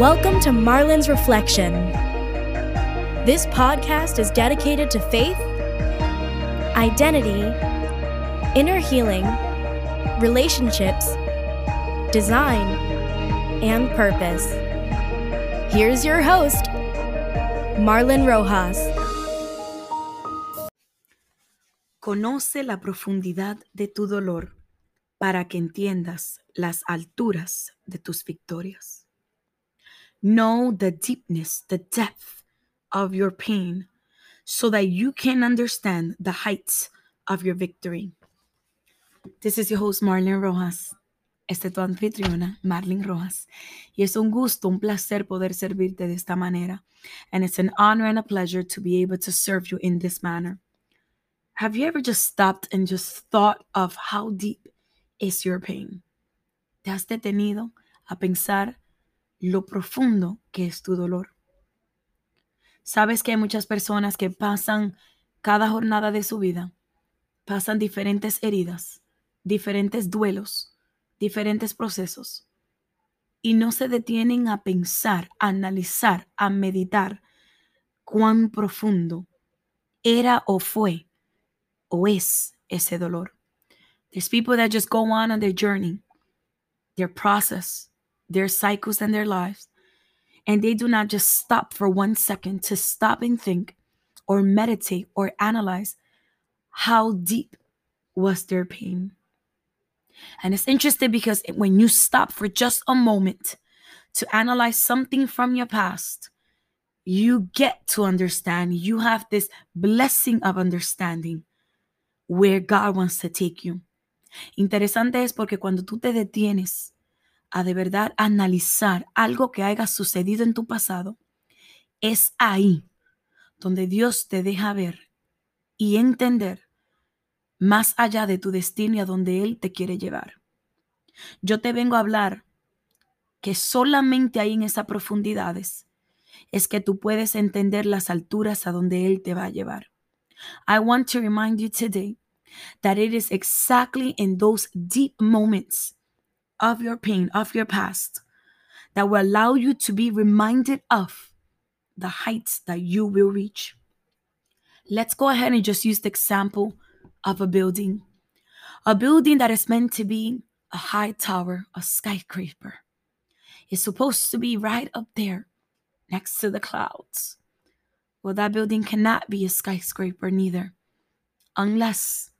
Welcome to Marlin's Reflection. This podcast is dedicated to faith, identity, inner healing, relationships, design, and purpose. Here's your host, Marlon Rojas. Conoce la profundidad de tu dolor para que entiendas las alturas de tus victorias. Know the deepness, the depth of your pain so that you can understand the heights of your victory. This is your host, Marlene Rojas. Este es tu anfitriona, Marlene Rojas. Y es un gusto, un placer poder servirte de esta manera. And it's an honor and a pleasure to be able to serve you in this manner. Have you ever just stopped and just thought of how deep is your pain? ¿Te has detenido a pensar lo profundo que es tu dolor? Sabes que hay muchas personas que pasan cada jornada de su vida, pasan diferentes heridas, diferentes duelos, diferentes procesos y no se detienen a pensar, a analizar, a meditar cuán profundo era o fue o es ese dolor. There's people that just go on on their journey, their process, their cycles and their lives, and they do not just stop for one second to stop and think or meditate or analyze how deep was their pain. And it's interesting because when you stop for just a moment to analyze something from your past, you get to understand. You have this blessing of understanding where God wants to take you. Interesante es porque cuando tú te detienes a de verdad analizar algo que haya sucedido en tu pasado, es ahí donde Dios te deja ver y entender más allá de tu destino y a donde Él te quiere llevar. Yo te vengo a hablar que solamente ahí en esas profundidades es que tú puedes entender las alturas a donde Él te va a llevar. I want to remind you today that it is exactly in those deep moments of your pain, of your past, that will allow you to be reminded of the heights that you will reach. Let's go ahead and just use the example of a building. A building that is meant to be a high tower, a skyscraper. It's supposed to be right up there next to the clouds. Well, that building cannot be a skyscraper neither, unless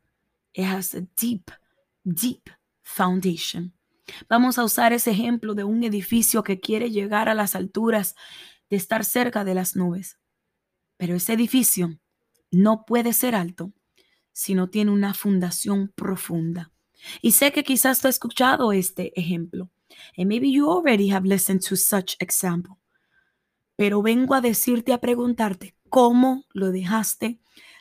it has a deep, deep foundation. Vamos a usar ese ejemplo de un edificio que quiere llegar a las alturas de estar cerca de las nubes. Pero ese edificio no puede ser alto si no tiene una fundación profunda. Y sé que quizás tú has escuchado este ejemplo. And maybe you already have listened to such example. Pero vengo a decirte, a preguntarte, ¿cómo lo dejaste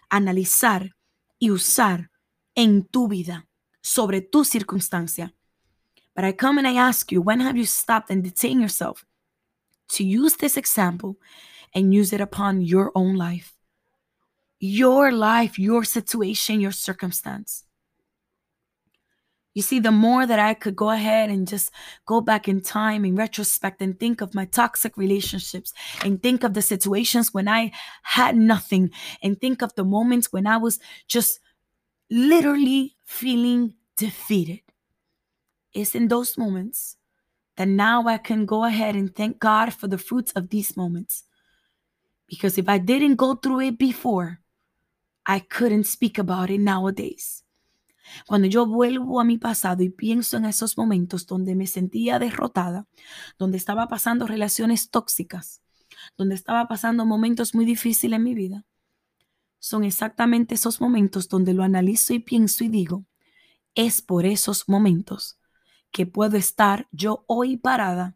analizar y usar en tu vida sobre tu circunstancia? But I come and I ask you, when have you stopped and detained yourself to use this example and use it upon your own life? Your life, your situation, your circumstance. You see, the more that I could go ahead and just go back in time in retrospect and think of my toxic relationships and think of the situations when I had nothing and think of the moments when I was just literally feeling defeated. It's in those moments that now I can go ahead and thank God for the fruits of these moments. Because if I didn't go through it before, I couldn't speak about it nowadays. Cuando yo vuelvo a mi pasado y pienso en esos momentos donde me sentía derrotada, donde estaba pasando relaciones tóxicas, donde estaba pasando momentos muy difíciles en mi vida, son exactamente esos momentos donde lo analizo y pienso y digo, es por esos momentos que puedo estar yo hoy parada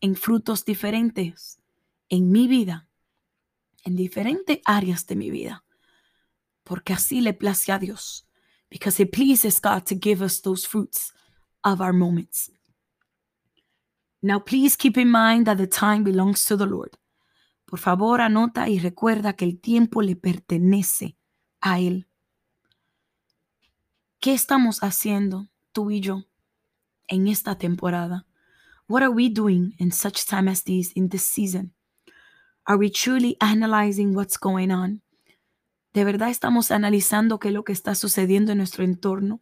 en frutos diferentes en mi vida, en diferentes áreas de mi vida, porque así le place a Dios, because it pleases God to give us those fruits of our moments. Now, please keep in mind that the time belongs to the Lord. Por favor, anota y recuerda que el tiempo le pertenece a Él. ¿Qué estamos haciendo tú y yo? En esta temporada. What are we doing in such time as these in this season? Are we truly analyzing what's going on? ¿De verdad estamos analizando qué es lo que está sucediendo en nuestro entorno?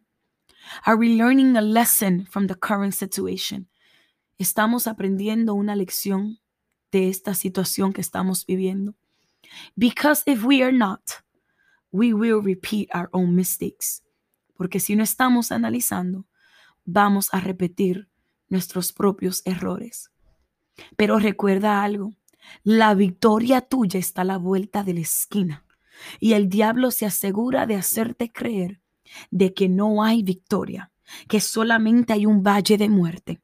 Are we learning a lesson from the current situation? ¿Estamos aprendiendo una lección de esta situación que estamos viviendo? Because if we are not, we will repeat our own mistakes. Porque si no estamos analizando, vamos a repetir nuestros propios errores. Pero recuerda algo, la victoria tuya está a la vuelta de la esquina y el diablo se asegura de hacerte creer de que no hay victoria, que solamente hay un valle de muerte.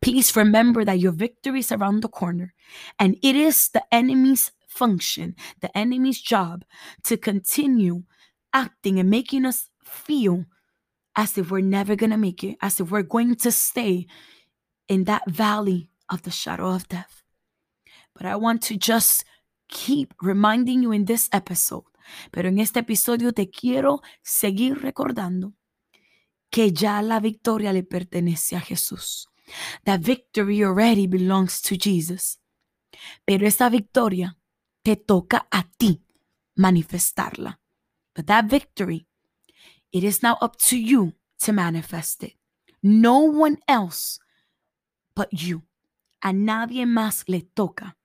Please remember that your victory is around the corner and it is the enemy's function, the enemy's job to continue acting and making us feel as if we're never going to make it, as if we're going to stay in that valley of the shadow of death. But I want to just keep reminding you in this episode, pero en este episodio te quiero seguir recordando que ya la victoria le pertenece a Jesús. That victory already belongs to Jesus. Pero esa victoria te toca a ti manifestarla. But that victory, it is now up to you to manifest it. No one else but you. A nadie más le toca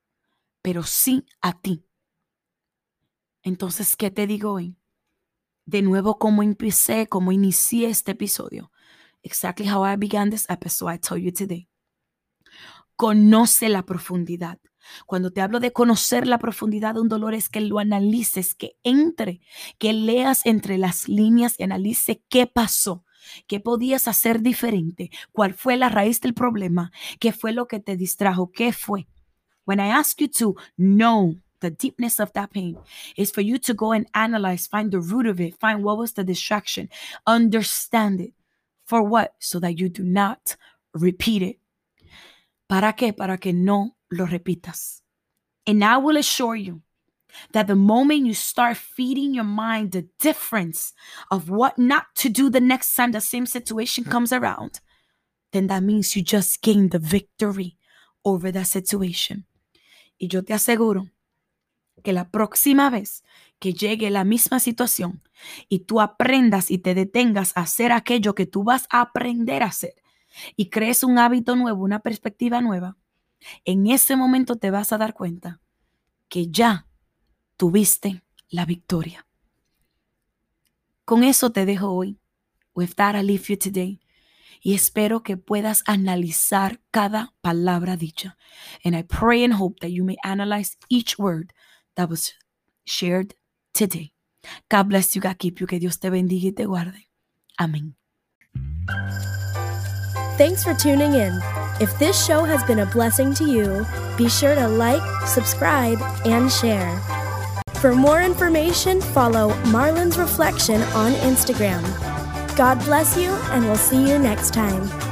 pero sí a ti. Entonces, ¿qué te digo hoy? De nuevo, como empecé, como inicié este episodio. Exactly how I began this episode, I tell you today. Conoce la profundidad. Cuando te hablo de conocer la profundidad de un dolor es que lo analices, que entre, que leas entre las líneas y analice qué pasó, qué podías hacer diferente, cuál fue la raíz del problema, qué fue lo que te distrajo, qué fue. When I ask you to know the deepness of that pain, is for you to go and analyze, find the root of it, find what was the distraction, understand it. For what? So that you do not repeat it. ¿Para qué? Para que no lo repitas. And I will assure you that the moment you start feeding your mind the difference of what not to do the next time the same situation comes around, then that means you just gained the victory over that situation. Y yo te aseguro que la próxima vez que llegue la misma situación y tú aprendas y te detengas a hacer aquello que tú vas a aprender a hacer y crees un hábito nuevo, una perspectiva nueva, en ese momento te vas a dar cuenta que ya tuviste la victoria. Con eso te dejo hoy. With that, I leave you today y espero que puedas analizar cada palabra dicha. And I pray and hope that you may analyze each word that was shared today. God bless you, God keep you, que Dios te bendiga y te guarde. Amén. Thanks for tuning in. If this show has been a blessing to you, be sure to like, subscribe, and share. For more information, follow Marlon's Reflection on Instagram. God bless you, and we'll see you next time.